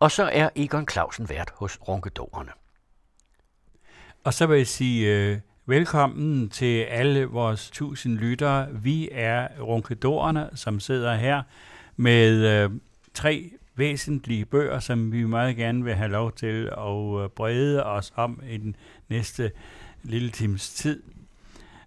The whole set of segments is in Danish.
Og så er Egon Clausen vært hos Ronkedorerne. Og så vil jeg sige øh, velkommen til alle vores tusind lyttere. Vi er Ronkedorerne, som sidder her med øh, tre væsentlige bøger, som vi meget gerne vil have lov til at øh, brede os om i den næste lille times tid.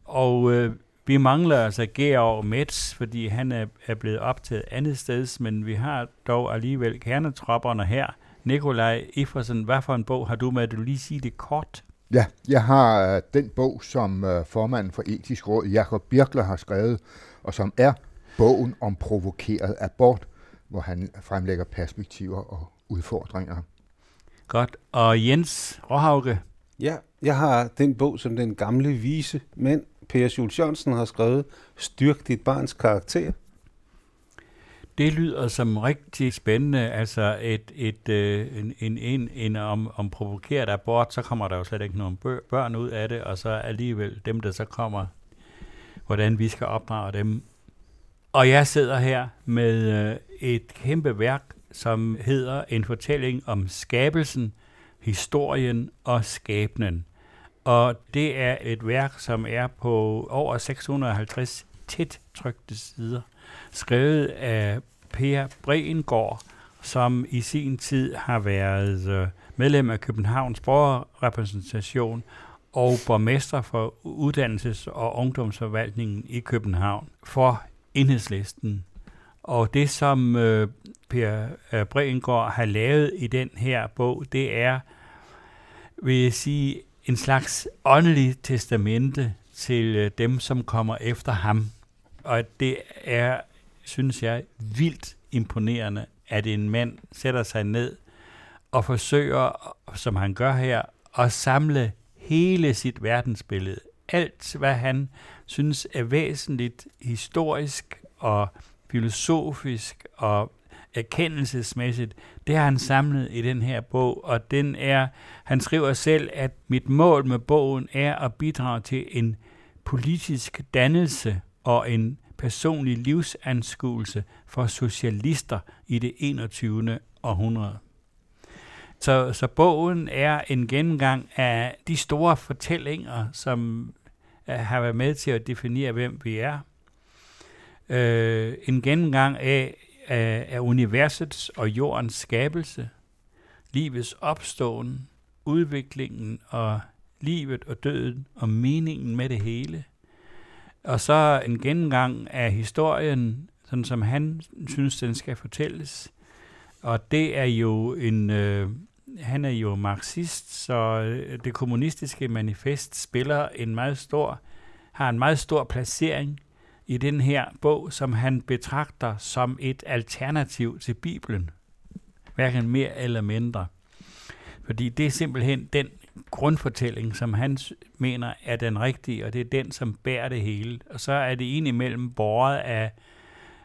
Og øh, vi mangler altså Georg Metz, fordi han er, er blevet optaget andet sted, men vi har dog alligevel kernetropperne her. Nikolaj Iffersen, hvad for en bog har du med? Du lige sige det kort. Ja, jeg har uh, den bog, som uh, formanden for etisk råd, Jakob Birkler, har skrevet, og som er bogen om provokeret abort, hvor han fremlægger perspektiver og udfordringer. Godt. Og Jens Råhauke? Ja, jeg har den bog, som den gamle vise mænd, Per Jules Jørgensen, har skrevet, Styrk dit barns karakter. Det lyder som rigtig spændende. Altså et, et, øh, en, en, en, en om, om provokeret abort, så kommer der jo slet ikke nogen børn ud af det, og så alligevel dem, der så kommer, hvordan vi skal opdrage dem. Og jeg sidder her med øh, et kæmpe værk, som hedder En fortælling om skabelsen, historien og skæbnen. Og det er et værk, som er på over 650 tæt trykte sider, skrevet af Per Brengård, som i sin tid har været øh, medlem af Københavns Borgerrepræsentation og borgmester for uddannelses- og ungdomsforvaltningen i København for enhedslisten. Og det, som øh, Per øh, Brengård har lavet i den her bog, det er, vil jeg sige, en slags åndelig testamente til øh, dem, som kommer efter ham. Og det er, synes jeg, vildt imponerende, at en mand sætter sig ned og forsøger, som han gør her, at samle hele sit verdensbillede. Alt, hvad han synes er væsentligt historisk og filosofisk og erkendelsesmæssigt, det har han samlet i den her bog, og den er, han skriver selv, at mit mål med bogen er at bidrage til en politisk dannelse og en personlig livsanskuelse for socialister i det 21. århundrede. Så, så bogen er en gennemgang af de store fortællinger, som øh, har været med til at definere, hvem vi er. Øh, en gennemgang af, af, af universets og jordens skabelse, livets opståen, udviklingen og livet og døden og meningen med det hele. Og så en gennemgang af historien, sådan som han synes, den skal fortælles. Og det er jo en, øh, han er jo marxist, så øh, det kommunistiske manifest spiller en meget stor, har en meget stor placering i den her bog, som han betragter som et alternativ til Bibelen. Hverken mere eller mindre. Fordi det er simpelthen den grundfortælling, som han mener er den rigtige, og det er den, som bærer det hele. Og så er det imellem båret af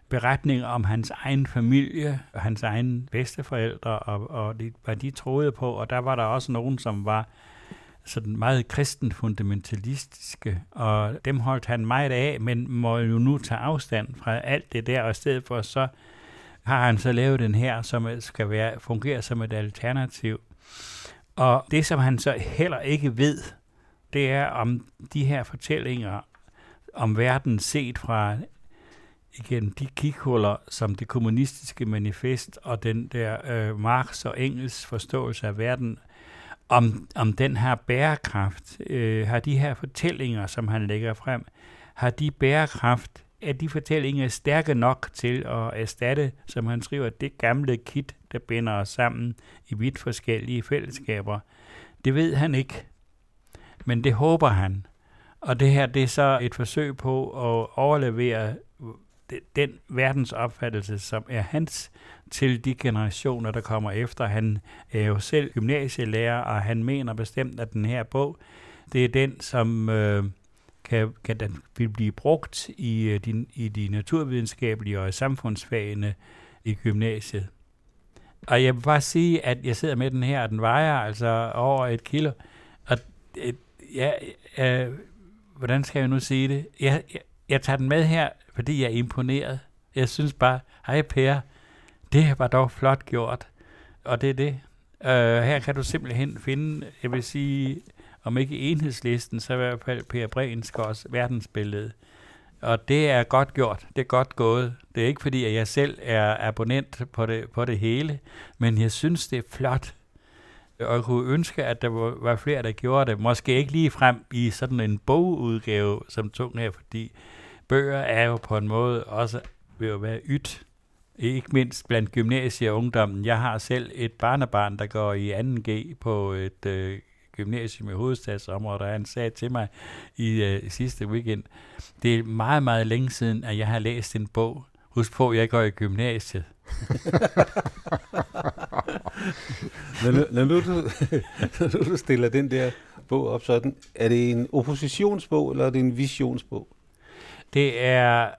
beretninger om hans egen familie, og hans egen bedsteforældre, og, og det, hvad de troede på. Og der var der også nogen, som var sådan meget kristen fundamentalistiske, og dem holdt han meget af, men må jo nu tage afstand fra alt det der, og i stedet for så har han så lavet den her, som skal være, fungere som et alternativ. Og det, som han så heller ikke ved, det er om de her fortællinger om verden set fra igen de kikhuller, som det kommunistiske manifest og den der øh, Marx og Engels forståelse af verden, om, om den her bærekraft, øh, har de her fortællinger, som han lægger frem, har de bærekraft, er de fortællinger stærke nok til at erstatte, som han skriver, det gamle kit, der binder os sammen i vidt forskellige fællesskaber. Det ved han ikke, men det håber han. Og det her det er så et forsøg på at overlevere den verdensopfattelse, som er hans til de generationer, der kommer efter. Han er jo selv gymnasielærer, og han mener bestemt, at den her bog, det er den, som øh, kan, kan den, vil blive brugt i, øh, de, i de naturvidenskabelige og samfundsfagene i gymnasiet. Og jeg vil bare sige, at jeg sidder med den her, og den vejer altså over et kilo. Og øh, ja, øh, hvordan skal jeg nu sige det? Jeg, jeg, jeg tager den med her, fordi jeg er imponeret. Jeg synes bare, hej Per, det var dog flot gjort. Og det er det. Uh, her kan du simpelthen finde, jeg vil sige, om ikke enhedslisten, så i hvert fald Per Brensgaards verdensbillede. Og det er godt gjort. Det er godt gået. Det er ikke fordi, at jeg selv er abonnent på det, på det hele, men jeg synes, det er flot. Øh, og jeg kunne ønske, at der var flere, der gjorde det. Måske ikke lige frem i sådan en bogudgave som tung her, fordi bøger er jo på en måde også ved at være ydt. Ikke mindst blandt gymnasie og ungdommen. Jeg har selv et barnebarn, der går i 2G på et øh, gymnasium i hovedstadsområdet, og han sagde til mig i øh, sidste weekend, det er meget, meget længe siden, at jeg har læst en bog. Husk på, jeg går i gymnasiet. når, nu, når, nu du, når nu du stiller den der bog op sådan, er det en oppositionsbog, eller er det en visionsbog? Det er,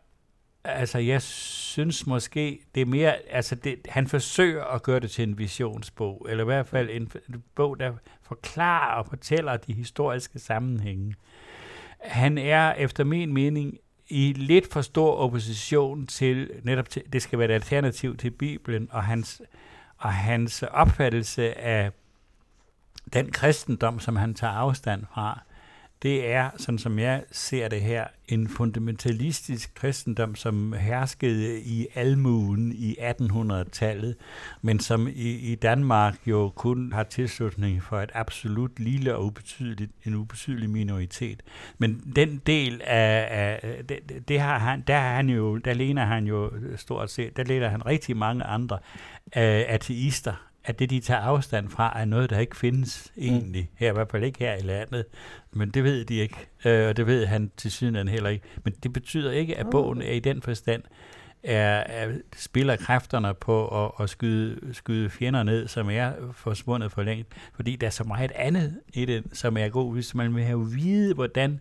altså jeg synes måske, det er mere, altså det, han forsøger at gøre det til en visionsbog, eller i hvert fald en, en bog, der forklarer og fortæller de historiske sammenhænge. Han er efter min mening i lidt for stor opposition til netop til, det skal være et alternativ til Bibelen og hans og hans opfattelse af den kristendom, som han tager afstand fra det er, sådan som jeg ser det her, en fundamentalistisk kristendom, som herskede i almuen i 1800-tallet, men som i, i Danmark jo kun har tilslutning for et absolut lille og ubetydeligt, en ubetydelig minoritet. Men den del af, af det, det har han, der, har han jo, der lener han jo stort set, der lener han rigtig mange andre uh, ateister at det, de tager afstand fra, er noget, der ikke findes egentlig. Mm. Her i hvert fald ikke her i landet. Men det ved de ikke, øh, og det ved han til syden heller ikke. Men det betyder ikke, at bogen er i den forstand, er, er, spiller kræfterne på at, at skyde, skyde fjender ned, som er forsvundet for længe. Fordi der er så meget andet i det, som er god, hvis man vil have vide, hvordan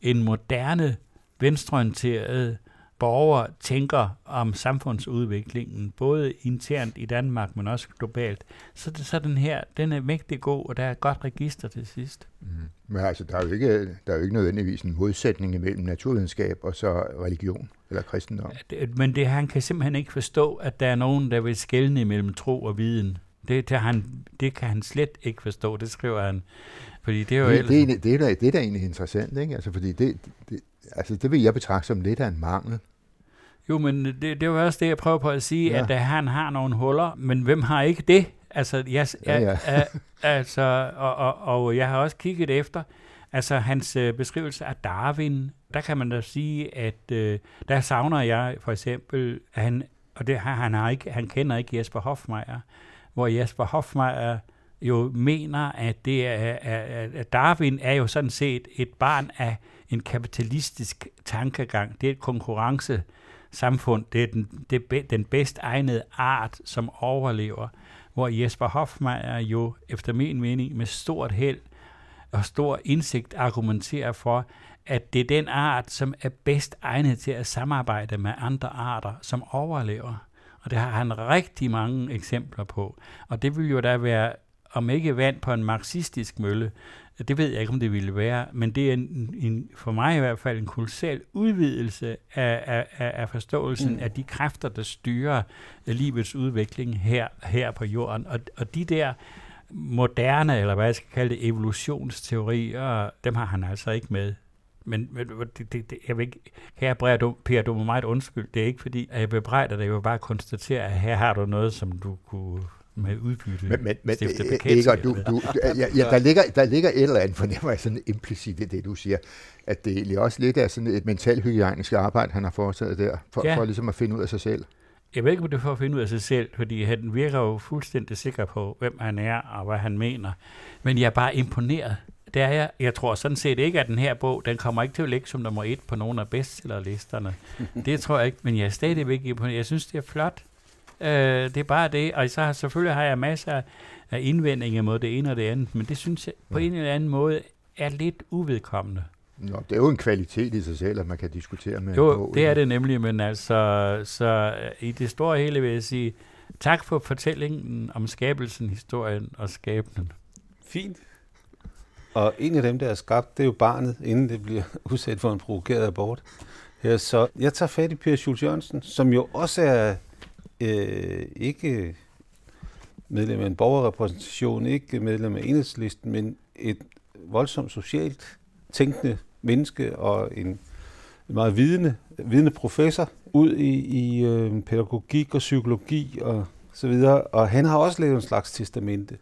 en moderne, venstreorienteret borgere tænker om samfundsudviklingen, både internt i Danmark, men også globalt, så, det, så den her, den er mægtig god, og der er et godt register til sidst. Mm. Men altså, der er, jo ikke, der er jo ikke nødvendigvis en modsætning mellem naturvidenskab og så religion eller kristendom. Men det, han kan simpelthen ikke forstå, at der er nogen, der vil skelne mellem tro og viden. Det, det, han, det kan han slet ikke forstå, det skriver han. Fordi det er jo det, ellers... det, er, det, er det er da egentlig interessant, ikke? Altså, fordi det, det, altså, det vil jeg betragte som lidt af en mangel. Jo, men det, det jo også det, jeg prøver på at sige, ja. at, at han har nogle huller, men hvem har ikke det? Altså, jeg, ja, ja. Jeg, altså og, og, og jeg har også kigget efter, altså hans øh, beskrivelse af Darwin, der kan man da sige, at øh, der savner jeg for eksempel, at han, og det har han har ikke, han kender ikke Jesper Hofmeier, hvor Jesper Hofmeier jo mener, at det er, at Darwin er jo sådan set et barn af en kapitalistisk tankegang. Det er et konkurrencesamfund. Det er den, det, den bedst egnede art, som overlever. Hvor Jesper Hofmeier jo, efter min mening, med stort held og stor indsigt argumenterer for, at det er den art, som er bedst egnet til at samarbejde med andre arter, som overlever. Og det har han rigtig mange eksempler på. Og det vil jo da være, om ikke vand på en marxistisk mølle, det ved jeg ikke, om det ville være, men det er en, en, for mig i hvert fald en kolossal udvidelse af, af, af forståelsen mm. af de kræfter, der styrer livets udvikling her, her på jorden. Og, og de der moderne, eller hvad jeg skal kalde det, evolutionsteorier, dem har han altså ikke med. Men, men det, det, det, jeg vil ikke, her Per, Per, du må meget undskyld. Det er ikke fordi, at jeg bebrejder dig, jeg vil bare konstatere, at her har du noget, som du kunne med udbytte men, men, men ikke, du, du, ja, ja, der, ligger, der ligger et eller andet, fornemmer jeg sådan implicit i det, du siger, at det egentlig også lidt er sådan et mentalhygiejnisk arbejde, han har foretaget der, for, ja. for ligesom at finde ud af sig selv. Jeg ved ikke, om det er for at finde ud af sig selv, fordi han virker jo fuldstændig sikker på, hvem han er og hvad han mener. Men jeg er bare imponeret. Det er jeg. Jeg tror sådan set ikke, at den her bog, den kommer ikke til at ligge som nummer et på nogle af bestsellerlisterne. det tror jeg ikke, men jeg er stadigvæk imponeret. Jeg synes, det er flot. Øh, det er bare det. Og så selvfølgelig har jeg masser af indvendinger mod det ene og det andet, men det synes jeg på en eller anden måde er lidt uvedkommende. Nå, det er jo en kvalitet i sig selv, at man kan diskutere med Jo, bog, det er det nemlig, men altså, så i det store hele vil jeg sige, tak for fortællingen om skabelsen, historien og skabenen. Fint. Og en af dem, der er skabt, det er jo barnet, inden det bliver udsat for en provokeret abort. Ja, så jeg tager fat i Per Schultz Jørgensen, som jo også er øh, ikke medlem af en borgerrepræsentation, ikke medlem af enhedslisten, men et voldsomt socialt tænkende menneske og en, meget vidende, vidende professor ud i, i øh, pædagogik og psykologi og så videre. Og han har også lavet en slags testamente,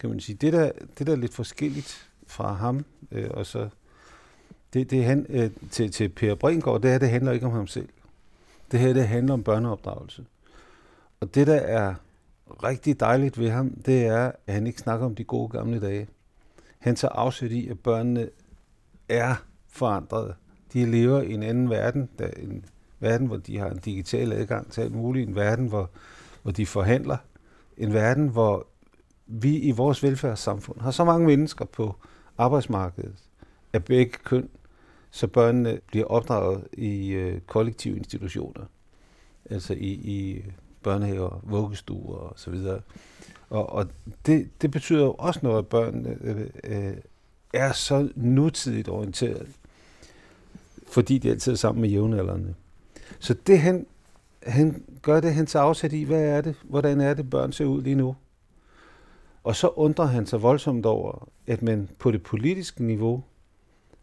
kan man sige. Det der, det der er lidt forskelligt fra ham, øh, og så det, det han, øh, til, til Per Brinkgaard, det her, det handler ikke om ham selv. Det her, det handler om børneopdragelse. Og det, der er rigtig dejligt ved ham, det er, at han ikke snakker om de gode gamle dage. Han tager afsæt i, at børnene er forandret. De lever i en anden verden, der, en verden, hvor de har en digital adgang til alt muligt, en verden, hvor, hvor de forhandler, en verden, hvor vi i vores velfærdssamfund har så mange mennesker på arbejdsmarkedet af begge køn, så børnene bliver opdraget i øh, kollektive institutioner, altså i, i børnehaver, vuggestuer og så videre. Og, og det, det betyder jo også noget, at børnene øh, øh, er så nutidigt orienteret, fordi de altid er sammen med jævnaldrende. Så det han, han gør det, han tager afsæt i, hvad er det, hvordan er det, børn ser ud lige nu. Og så undrer han sig voldsomt over, at man på det politiske niveau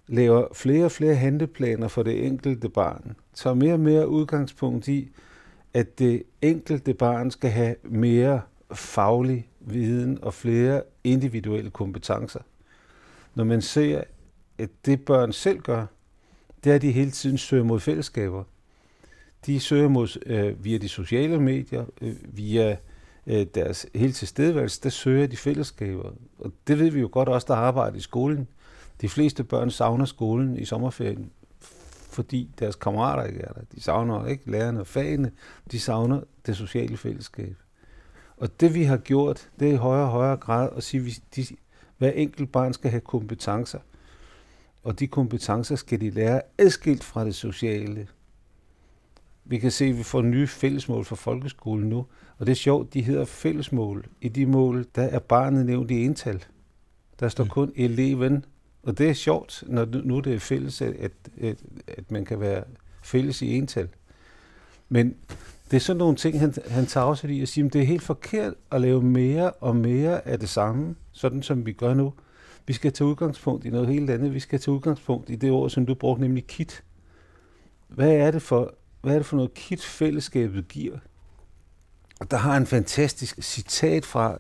laver flere og flere handleplaner for det enkelte barn, tager mere og mere udgangspunkt i, at det enkelte barn skal have mere faglig viden og flere individuelle kompetencer. Når man ser, at det børn selv gør, det er, at de hele tiden søger mod fællesskaber. De søger mod, øh, via de sociale medier, øh, via øh, deres hele tilstedeværelse, der søger de fællesskaber. Og det ved vi jo godt også, der arbejder i skolen. De fleste børn savner skolen i sommerferien, fordi deres kammerater ikke er der. De savner ikke lærerne og fagene, de savner det sociale fællesskab. Og det vi har gjort, det er i højere og højere grad at sige, at de, hver enkelt barn skal have kompetencer. Og de kompetencer skal de lære adskilt fra det sociale. Vi kan se, at vi får nye fællesmål for folkeskolen nu, og det er sjovt, de hedder fællesmål. I de mål, der er barnet nævnt i ental. Der står mm. kun eleven, og det er sjovt, når nu det er fælles, at, at, at man kan være fælles i ental. Men det er sådan nogle ting, han, han tager også i og siger, at det er helt forkert at lave mere og mere af det samme, sådan som vi gør nu. Vi skal tage udgangspunkt i noget helt andet. Vi skal tage udgangspunkt i det ord, som du brugte, nemlig kit. Hvad er det for, hvad er det for noget kit fællesskabet giver? Og der har en fantastisk citat fra,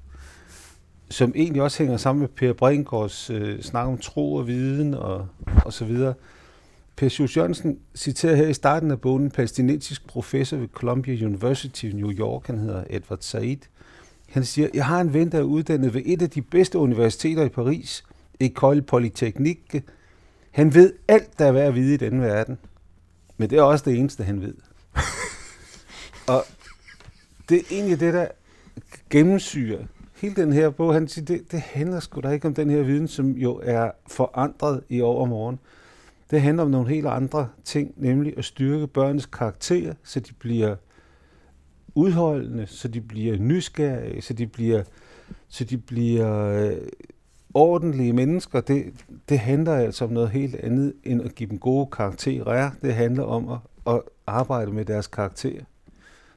som egentlig også hænger sammen med Per Brinkgaards øh, snak om tro og viden og, og så videre. Per Sjus Jørgensen citerer her i starten af bogen en palæstinensisk professor ved Columbia University i New York, han hedder Edward Said. Han siger, jeg har en ven, der er uddannet ved et af de bedste universiteter i Paris, École Polytechnique. Han ved alt, der er værd at vide i denne verden. Men det er også det eneste, han ved. og det er egentlig det, der gennemsyrer hele den her bog. Han siger, det, det handler sgu da ikke om den her viden, som jo er forandret i overmorgen. Det handler om nogle helt andre ting, nemlig at styrke børnenes karakter, så de bliver udholdende, så de bliver nysgerrige, så de bliver, så de bliver øh, ordentlige mennesker. Det, det handler altså om noget helt andet, end at give dem gode karakterer. Det handler om at, at arbejde med deres karakter.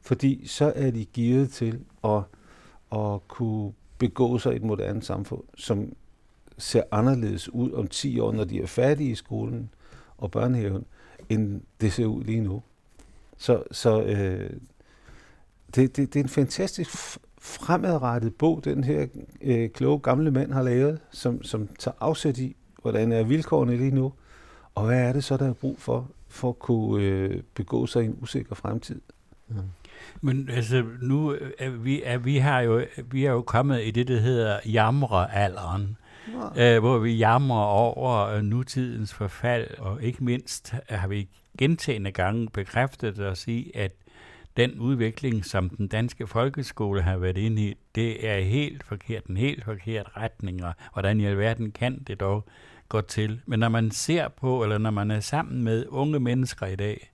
Fordi så er de givet til at, at kunne begå sig i et moderne samfund, som ser anderledes ud om 10 år, når de er færdige i skolen og børnehaven, end det ser ud lige nu. Så, så øh, det, det, det er en fantastisk fremadrettet bog, den her øh, kloge gamle mand har lavet, som, som tager afsæt i, hvordan er vilkårene lige nu, og hvad er det så, der er brug for, for at kunne øh, begå sig i en usikker fremtid. Mm. Men altså, nu er vi, er, vi, har jo, vi er jo kommet i det, der hedder jamrealderen, ja. øh, hvor vi jamrer over øh, nutidens forfald, og ikke mindst har vi gentagende gange bekræftet os i, at den udvikling, som den danske folkeskole har været inde i, det er helt forkert, en helt forkert retning, og hvordan i alverden kan det dog gå til. Men når man ser på, eller når man er sammen med unge mennesker i dag,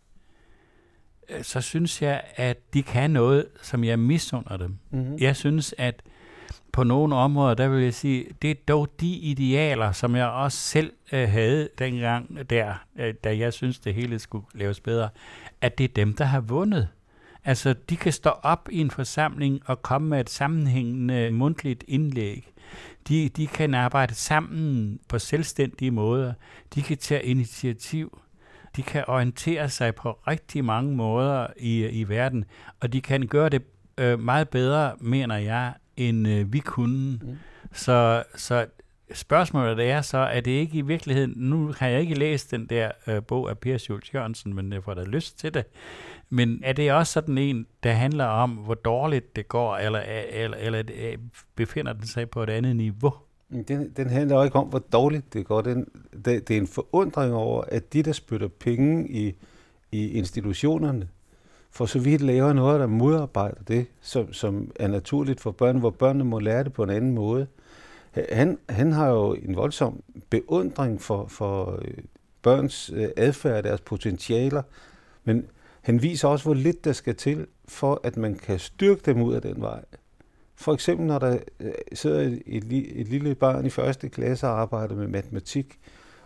så synes jeg, at de kan noget, som jeg misunder dem. Mm-hmm. Jeg synes, at på nogle områder, der vil jeg sige, det er dog de idealer, som jeg også selv øh, havde dengang der, øh, da jeg synes, det hele skulle laves bedre, at det er dem, der har vundet Altså, de kan stå op i en forsamling og komme med et sammenhængende mundtligt indlæg. De, de kan arbejde sammen på selvstændige måder. De kan tage initiativ. De kan orientere sig på rigtig mange måder i, i verden, og de kan gøre det øh, meget bedre, mener jeg, end øh, vi kunne. Mm. Så, så spørgsmålet er så, er det ikke i virkeligheden, nu har jeg ikke læst den der øh, bog af Per Schultz Jørgensen, men jeg får da lyst til det, men er det også sådan en, der handler om, hvor dårligt det går, eller, eller, eller befinder den sig på et andet niveau? Den, den handler jo ikke om, hvor dårligt det går. Den, det, det er en forundring over, at de, der spytter penge i, i institutionerne, for så vidt laver noget, der modarbejder det, som, som er naturligt for børn, hvor børnene må lære det på en anden måde. Han, han har jo en voldsom beundring for, for øh, børns øh, adfærd og deres potentialer, men han viser også, hvor lidt der skal til, for at man kan styrke dem ud af den vej. For eksempel, når der øh, sidder et, et lille barn i første klasse og arbejder med matematik,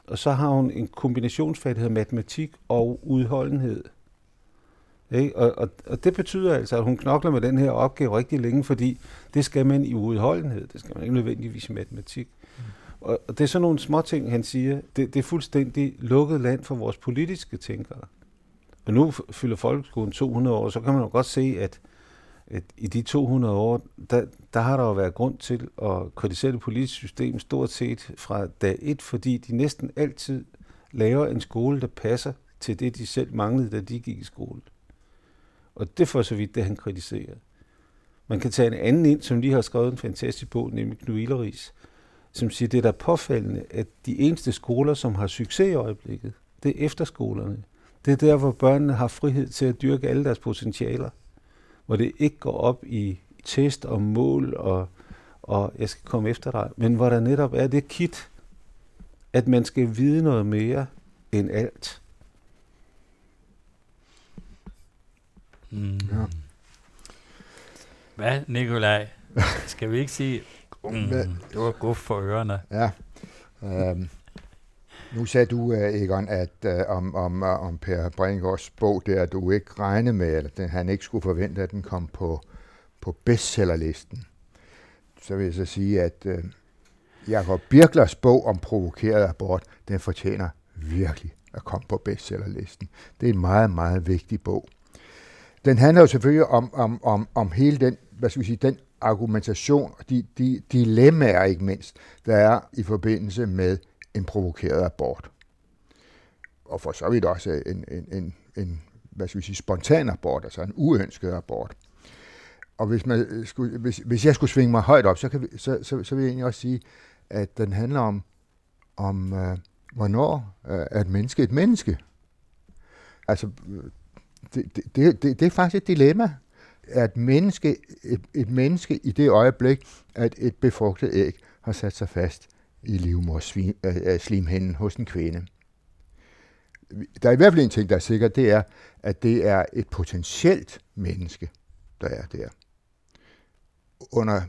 og så har hun en kombinationsfag, der hedder matematik og udholdenhed. Ikke? Og, og, og det betyder altså, at hun knokler med den her opgave rigtig længe, fordi det skal man i udholdenhed. Det skal man ikke nødvendigvis i matematik. Mm. Og, og det er sådan nogle små ting, han siger. Det, det er fuldstændig lukket land for vores politiske tænkere. Og nu fylder folkeskolen 200 år, så kan man jo godt se, at, at i de 200 år, der, der har der jo været grund til at kritisere det politiske system stort set fra dag et, fordi de næsten altid laver en skole, der passer til det, de selv manglede, da de gik i skole. Og det får så vidt det, han kritiserer. Man kan tage en anden ind, som lige har skrevet en fantastisk bog, nemlig Knud Illeris, som siger, det er da påfaldende, at de eneste skoler, som har succes i øjeblikket, det er efterskolerne. Det er der, hvor børnene har frihed til at dyrke alle deres potentialer. Hvor det ikke går op i test og mål og, og jeg skal komme efter dig, men hvor der netop er det kit, at man skal vide noget mere end alt. Mm. Ja. Hvad, Nikolaj? Skal vi ikke sige, mm, det var godt for ørerne? Ja. Um, nu sagde du, øh, Egon, at øh, om, om, øh, om Per Brinkers bog, der du ikke regnede med, at den, han ikke skulle forvente, at den kom på, på bestsellerlisten. Så vil jeg så sige, at øh, Jakob Birklers bog om provokeret abort, den fortjener virkelig at komme på bestsellerlisten. Det er en meget, meget vigtig bog. Den handler jo selvfølgelig om, om, om, om hele den, hvad skal vi sige, den argumentation og de, de dilemmaer ikke mindst, der er i forbindelse med en provokeret abort. Og for så vidt også en, en, en, en hvad skal vi sige, spontan abort, altså en uønsket abort. Og hvis, man skulle, hvis, hvis jeg skulle svinge mig højt op, så, kan vi, så, så, så vil jeg egentlig også sige, at den handler om, om øh, hvornår øh, er et menneske et menneske. Altså, det, det, det, det er faktisk et dilemma, at menneske, et, et menneske i det øjeblik, at et befrugtet æg har sat sig fast i livmorslimhinden hos en kvinde. Der er i hvert fald en ting, der er sikkert, det er, at det er et potentielt menneske, der er der. Under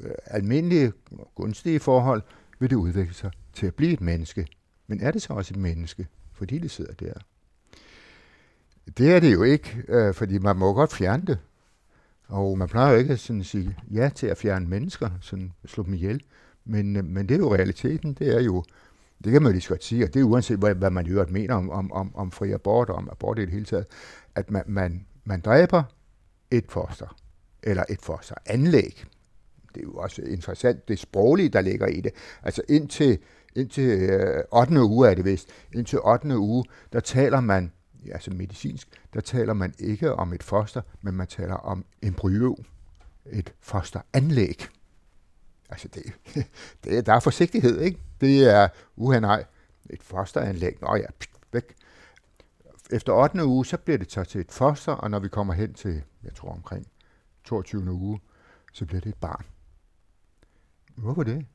øh, almindelige, gunstige forhold vil det udvikle sig til at blive et menneske. Men er det så også et menneske, fordi det sidder der? Det er det jo ikke, øh, fordi man må godt fjerne det. Og man plejer jo ikke at sådan sige ja til at fjerne mennesker, sådan slå dem ihjel. Men, øh, men det er jo realiteten, det er jo, det kan man jo lige så godt sige, og det er uanset, hvad, hvad man i øvrigt mener om, om, om, om fri abort og om abort i det hele taget, at man, man, man dræber et foster, eller et foster anlæg. Det er jo også interessant, det sproglige, der ligger i det. Altså indtil, indtil øh, 8. uge er det vist, indtil 8. uge, der taler man altså medicinsk, der taler man ikke om et foster, men man taler om embryo, et fosteranlæg. Altså, det, det, er, der er forsigtighed, ikke? Det er, uha nej, et fosteranlæg, nå ja, pst, væk. Efter 8. uge, så bliver det så til et foster, og når vi kommer hen til, jeg tror omkring 22. uge, så bliver det et barn. Hvorfor det?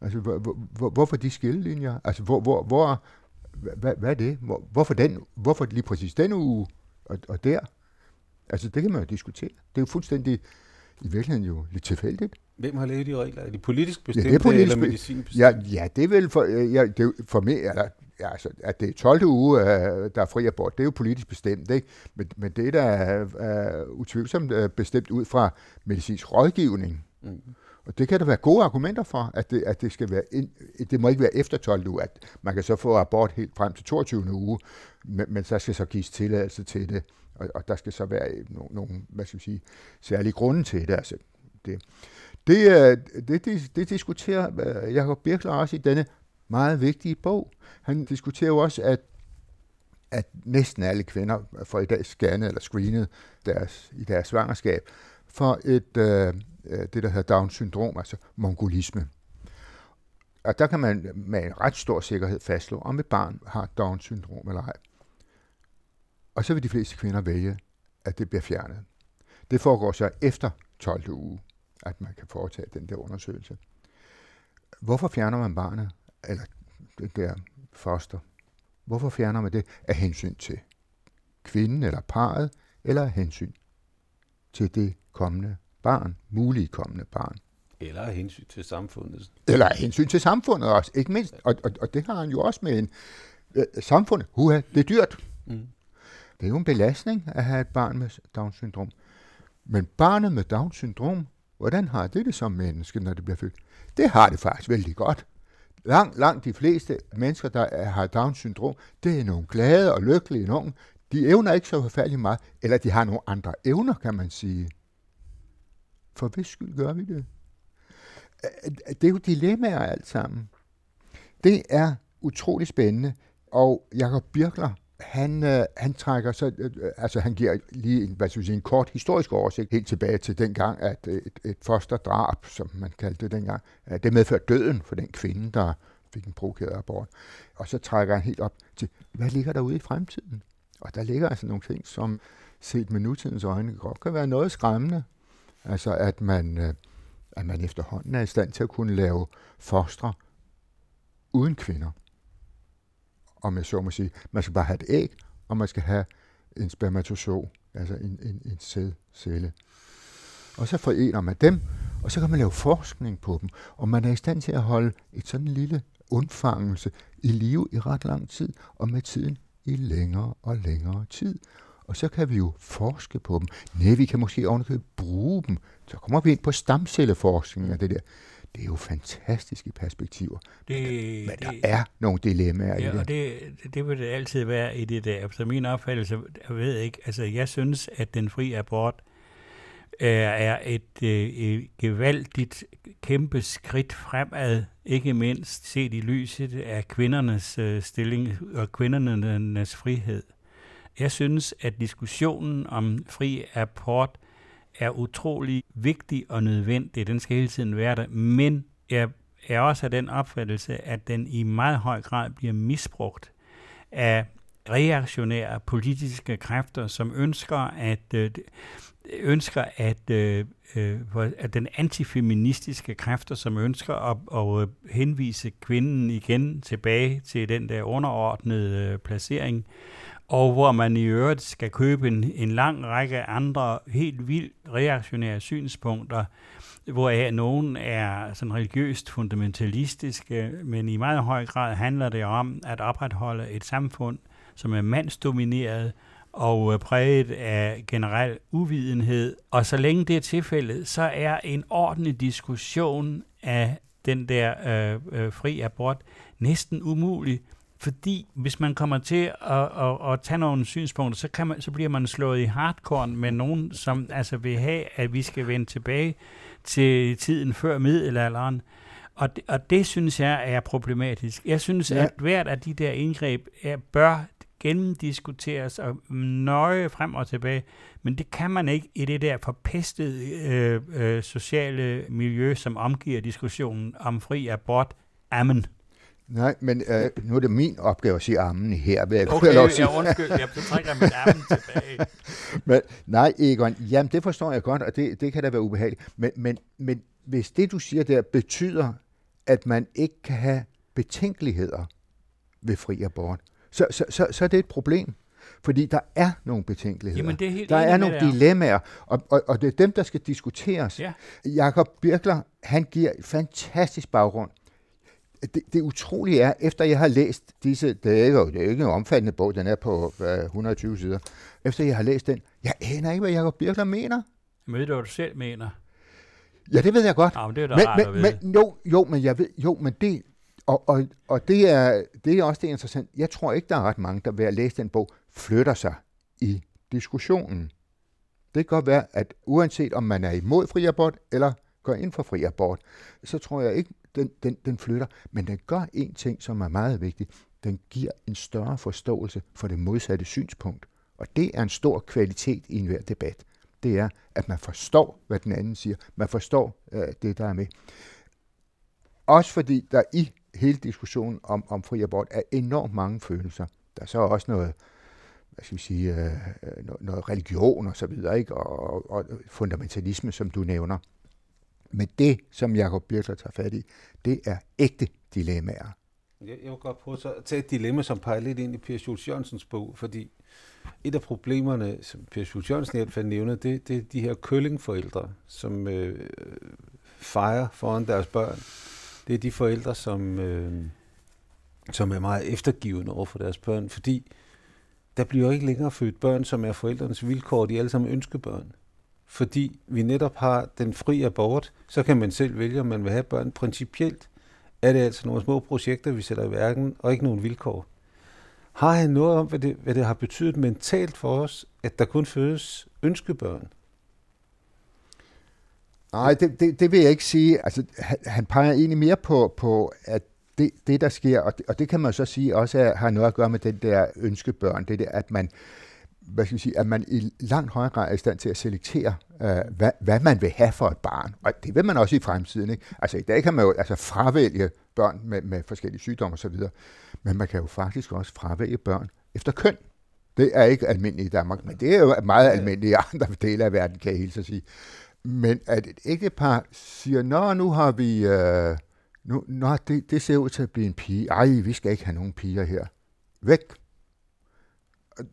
Altså, hvor, hvor, hvorfor de skillelinjer? Altså, hvor, hvor, hvor, hvad, hvad er det? Hvor, hvorfor, den, hvorfor lige præcis den uge og, og der? Altså, det kan man jo diskutere. Det er jo fuldstændig, i virkeligheden jo lidt tilfældigt. Hvem har lavet de regler? Er de politisk bestemte ja, det er politisk eller medicinsk bestemte? Ja, ja, det er vel for, ja, det for mig, eller ja, altså, at det er 12. uge, øh, der er fri abort, det er jo politisk bestemt, ikke? Men, men det er da uh, utvivlsomt uh, bestemt ud fra medicinsk rådgivning. Mm. Og det kan der være gode argumenter for, at det, at det skal være, ind, det må ikke være efter 12 uge, at man kan så få abort helt frem til 22. uge, men, men så skal så gives tilladelse til det, og, og der skal så være nogle, nogle hvad skal jeg sige, særlige grunde til det. Altså, det, det, det, det, det diskuterer øh, Jacob Birkler også i denne meget vigtige bog. Han diskuterer jo også, at at næsten alle kvinder får i dag scannet eller screenet deres, i deres svangerskab for et, øh, øh det, der hedder Down-syndrom, altså mongolisme. Og der kan man med en ret stor sikkerhed fastslå, om et barn har Down-syndrom eller ej. Og så vil de fleste kvinder vælge, at det bliver fjernet. Det foregår så efter 12. uge, at man kan foretage den der undersøgelse. Hvorfor fjerner man barnet, eller det der foster? Hvorfor fjerner man det af hensyn til kvinden eller parret, eller af hensyn til det kommende barn, mulige kommende barn? Eller af hensyn til samfundet. Eller af hensyn til samfundet også, ikke mindst. Og, og, og det har han jo også med en øh, samfundet. Huha, det er dyrt. Mm. Det er jo en belastning at have et barn med Down-syndrom. Men barnet med Down-syndrom, hvordan har det det som menneske, når det bliver født? Det har det faktisk vældig godt. Langt, langt de fleste mennesker, der har Down-syndrom, det er nogle glade og lykkelige nogen. De evner ikke så forfærdeligt meget, eller de har nogle andre evner, kan man sige. For hvis skyld gør vi det? Det er jo dilemmaer alt sammen. Det er utrolig spændende, og Jakob Birkler, han, øh, han trækker så, øh, øh, altså han giver lige en, hvad skal sige, en kort historisk oversigt helt tilbage til dengang, at et, et fosterdrab, som man kaldte det dengang, øh, det medførte døden for den kvinde, der fik en provokeret abort. Og så trækker han helt op til, hvad ligger der ude i fremtiden? Og der ligger altså nogle ting, som set med nutidens øjne godt kan være noget skræmmende. Altså at man, øh, at man efterhånden er i stand til at kunne lave fostre uden kvinder om jeg så må sige. Man skal bare have et æg, og man skal have en spermatozoa, altså en, en, en sædcelle. Og så forener man dem, og så kan man lave forskning på dem, og man er i stand til at holde et sådan lille undfangelse i live i ret lang tid, og med tiden i længere og længere tid. Og så kan vi jo forske på dem. Nej, vi kan måske ovenikøbet bruge dem. Så kommer vi ind på stamcelleforskning og det der det er jo fantastiske perspektiver. Det, men det, der er nogle dilemmaer ja, i det. Og det, det vil det altid være i det der. Så min opfattelse, jeg ved ikke, altså jeg synes, at den fri abort er, er et, øh, et gevaldigt kæmpe skridt fremad, ikke mindst set i lyset af kvindernes øh, stilling og kvindernes frihed. Jeg synes, at diskussionen om fri abort er utrolig vigtig og nødvendig. Den skal hele tiden være der. Men jeg er også af den opfattelse, at den i meget høj grad bliver misbrugt af reaktionære politiske kræfter, som ønsker at øh, ønsker at, øh, øh, at den antifeministiske kræfter, som ønsker at, at øh, henvise kvinden igen tilbage til den der underordnede øh, placering, og hvor man i øvrigt skal købe en, en lang række andre helt vildt reaktionære synspunkter, hvoraf nogen er sådan religiøst fundamentalistiske, men i meget høj grad handler det om at opretholde et samfund, som er mandsdomineret og øh, præget af generel uvidenhed. Og så længe det er tilfældet, så er en ordentlig diskussion af den der øh, øh, fri abort næsten umulig, fordi hvis man kommer til at, at, at tage nogle synspunkter, så, kan man, så bliver man slået i hardcore med nogen, som altså vil have, at vi skal vende tilbage til tiden før middelalderen. Og det, og det synes jeg er problematisk. Jeg synes, ja. at hvert af de der indgreb er, bør gennemdiskuteres og nøje frem og tilbage, men det kan man ikke i det der forpestede øh, øh, sociale miljø, som omgiver diskussionen om fri abort. Amen. Nej, men øh, nu er det min opgave at sige ammen her. Vil jeg okay, lov sige. jeg undskyld, jeg trækker mit ammen tilbage. men, nej, Egon, jamen det forstår jeg godt, og det, det kan da være ubehageligt. Men, men, men hvis det, du siger der, betyder, at man ikke kan have betænkeligheder ved fri abort, så, så, så, så er det et problem. Fordi der er nogle betænkeligheder. Jamen, det er helt der er nogle dilemmaer, og, og, og det er dem, der skal diskuteres. Ja. Jakob Birkler, han giver et fantastisk baggrund det, det utrolige er, efter jeg har læst disse, det er ikke, det er ikke en omfattende bog, den er på hvad, 120 sider, efter jeg har læst den, jeg aner ikke, hvad Jacob Birkler mener. Men ved du, hvad du selv mener? Ja, det ved jeg godt. Ja, men det er men, rart men, men, jo, jo, men jeg ved, jo, men det, og, og, og det, er, det er også det interessant. Jeg tror ikke, der er ret mange, der ved at læse den bog, flytter sig i diskussionen. Det kan godt være, at uanset om man er imod fri abort, eller går ind for fri abort, så tror jeg ikke, den, den, den flytter. Men den gør en ting, som er meget vigtig. Den giver en større forståelse for det modsatte synspunkt. Og det er en stor kvalitet i enhver debat. Det er, at man forstår, hvad den anden siger. Man forstår øh, det, der er med. Også fordi der i hele diskussionen om, om fri abort er enormt mange følelser. Der er så også noget, hvad skal vi sige, øh, øh noget, noget religion og så videre, ikke? Og, og, og fundamentalisme, som du nævner. Men det, som Jacob Birkler tager fat i, det er ægte dilemmaer. Jeg, jeg vil godt prøve at tage et dilemma, som peger lidt ind i Per Schultz Jørgensens bog, fordi et af problemerne, som Per Schultz Jørgensen i hvert fald nævner, det, det er de her køllingforældre, som øh, fejrer foran deres børn. Det er de forældre, som, øh, som er meget eftergivende over for deres børn, fordi der bliver ikke længere født børn, som er forældrenes vilkår, de er alle sammen ønskebørn. Fordi vi netop har den fri abort, så kan man selv vælge, om man vil have børn. Principielt er det altså nogle små projekter, vi sætter i verden, og ikke nogen vilkår. Har han noget om, hvad det, hvad det har betydet mentalt for os, at der kun fødes ønskebørn? Nej, det, det, det vil jeg ikke sige. Altså, han, han peger egentlig mere på, på at det, det, der sker, og det, og det kan man så sige også er, har noget at gøre med den der ønskebørn, det der, at man, hvad skal vi sige, at man i langt højere grad er i stand til at selektere, øh, hvad, hvad man vil have for et barn. Og det vil man også i fremtiden. Ikke? Altså i dag kan man jo altså fravælge børn med, med forskellige sygdomme osv., men man kan jo faktisk også fravælge børn efter køn. Det er ikke almindeligt i Danmark, men det er jo meget almindeligt i andre dele af verden, kan jeg helt så sige. Men at et ægtepar siger, nå, nu har vi, øh, nu, nå, det, det ser ud til at blive en pige. Ej, vi skal ikke have nogen piger her. Væk.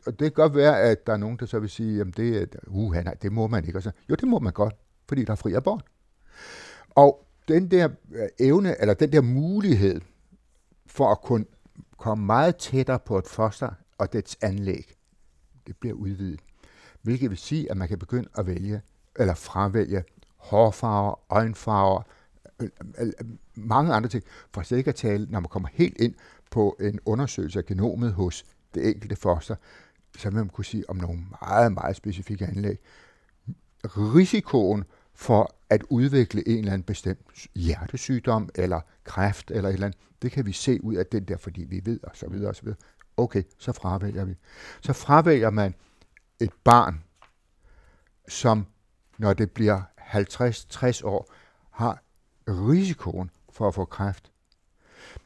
Og, det kan godt være, at der er nogen, der så vil sige, jamen det, uh, nej, det må man ikke. Og så, jo, det må man godt, fordi der er fri abort. Og den der øh, evne, eller den der mulighed for at kunne komme meget tættere på et foster og dets anlæg, det bliver udvidet. Hvilket vil sige, at man kan begynde at vælge eller fravælge hårfarver, øjenfarver, øh, øh, mange andre ting, for slet ikke at tale, når man kommer helt ind på en undersøgelse af genomet hos det enkelte foster, så vil man kunne sige om nogle meget, meget specifikke anlæg. Risikoen for at udvikle en eller anden bestemt hjertesygdom eller kræft eller et eller andet, det kan vi se ud af den der, fordi vi ved og så videre og så videre. Okay, så fravælger vi. Så fravælger man et barn, som når det bliver 50-60 år, har risikoen for at få kræft.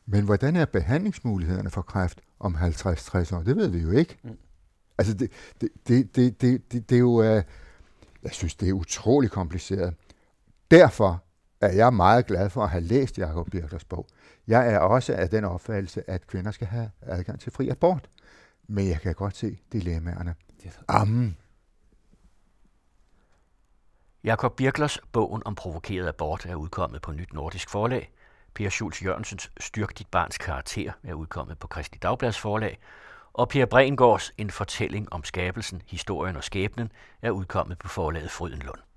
Men hvordan er behandlingsmulighederne for kræft om 50-60 år? Det ved vi jo ikke. Mm. Altså, det, det, det, det, det, det, det er jo, uh, jeg synes, det er utrolig kompliceret. Derfor er jeg meget glad for at have læst Jacob Birklers bog. Jeg er også af den opfattelse, at kvinder skal have adgang til fri abort. Men jeg kan godt se dilemmaerne. Amen. Jakob Birklers bogen om provokeret abort er udkommet på Nyt Nordisk Forlag. Per Schultz Jørgensens Styrk dit barns karakter er udkommet på Kristi Dagblads forlag. Og Per Brengårds En fortælling om skabelsen, historien og skæbnen er udkommet på forlaget Frydenlund.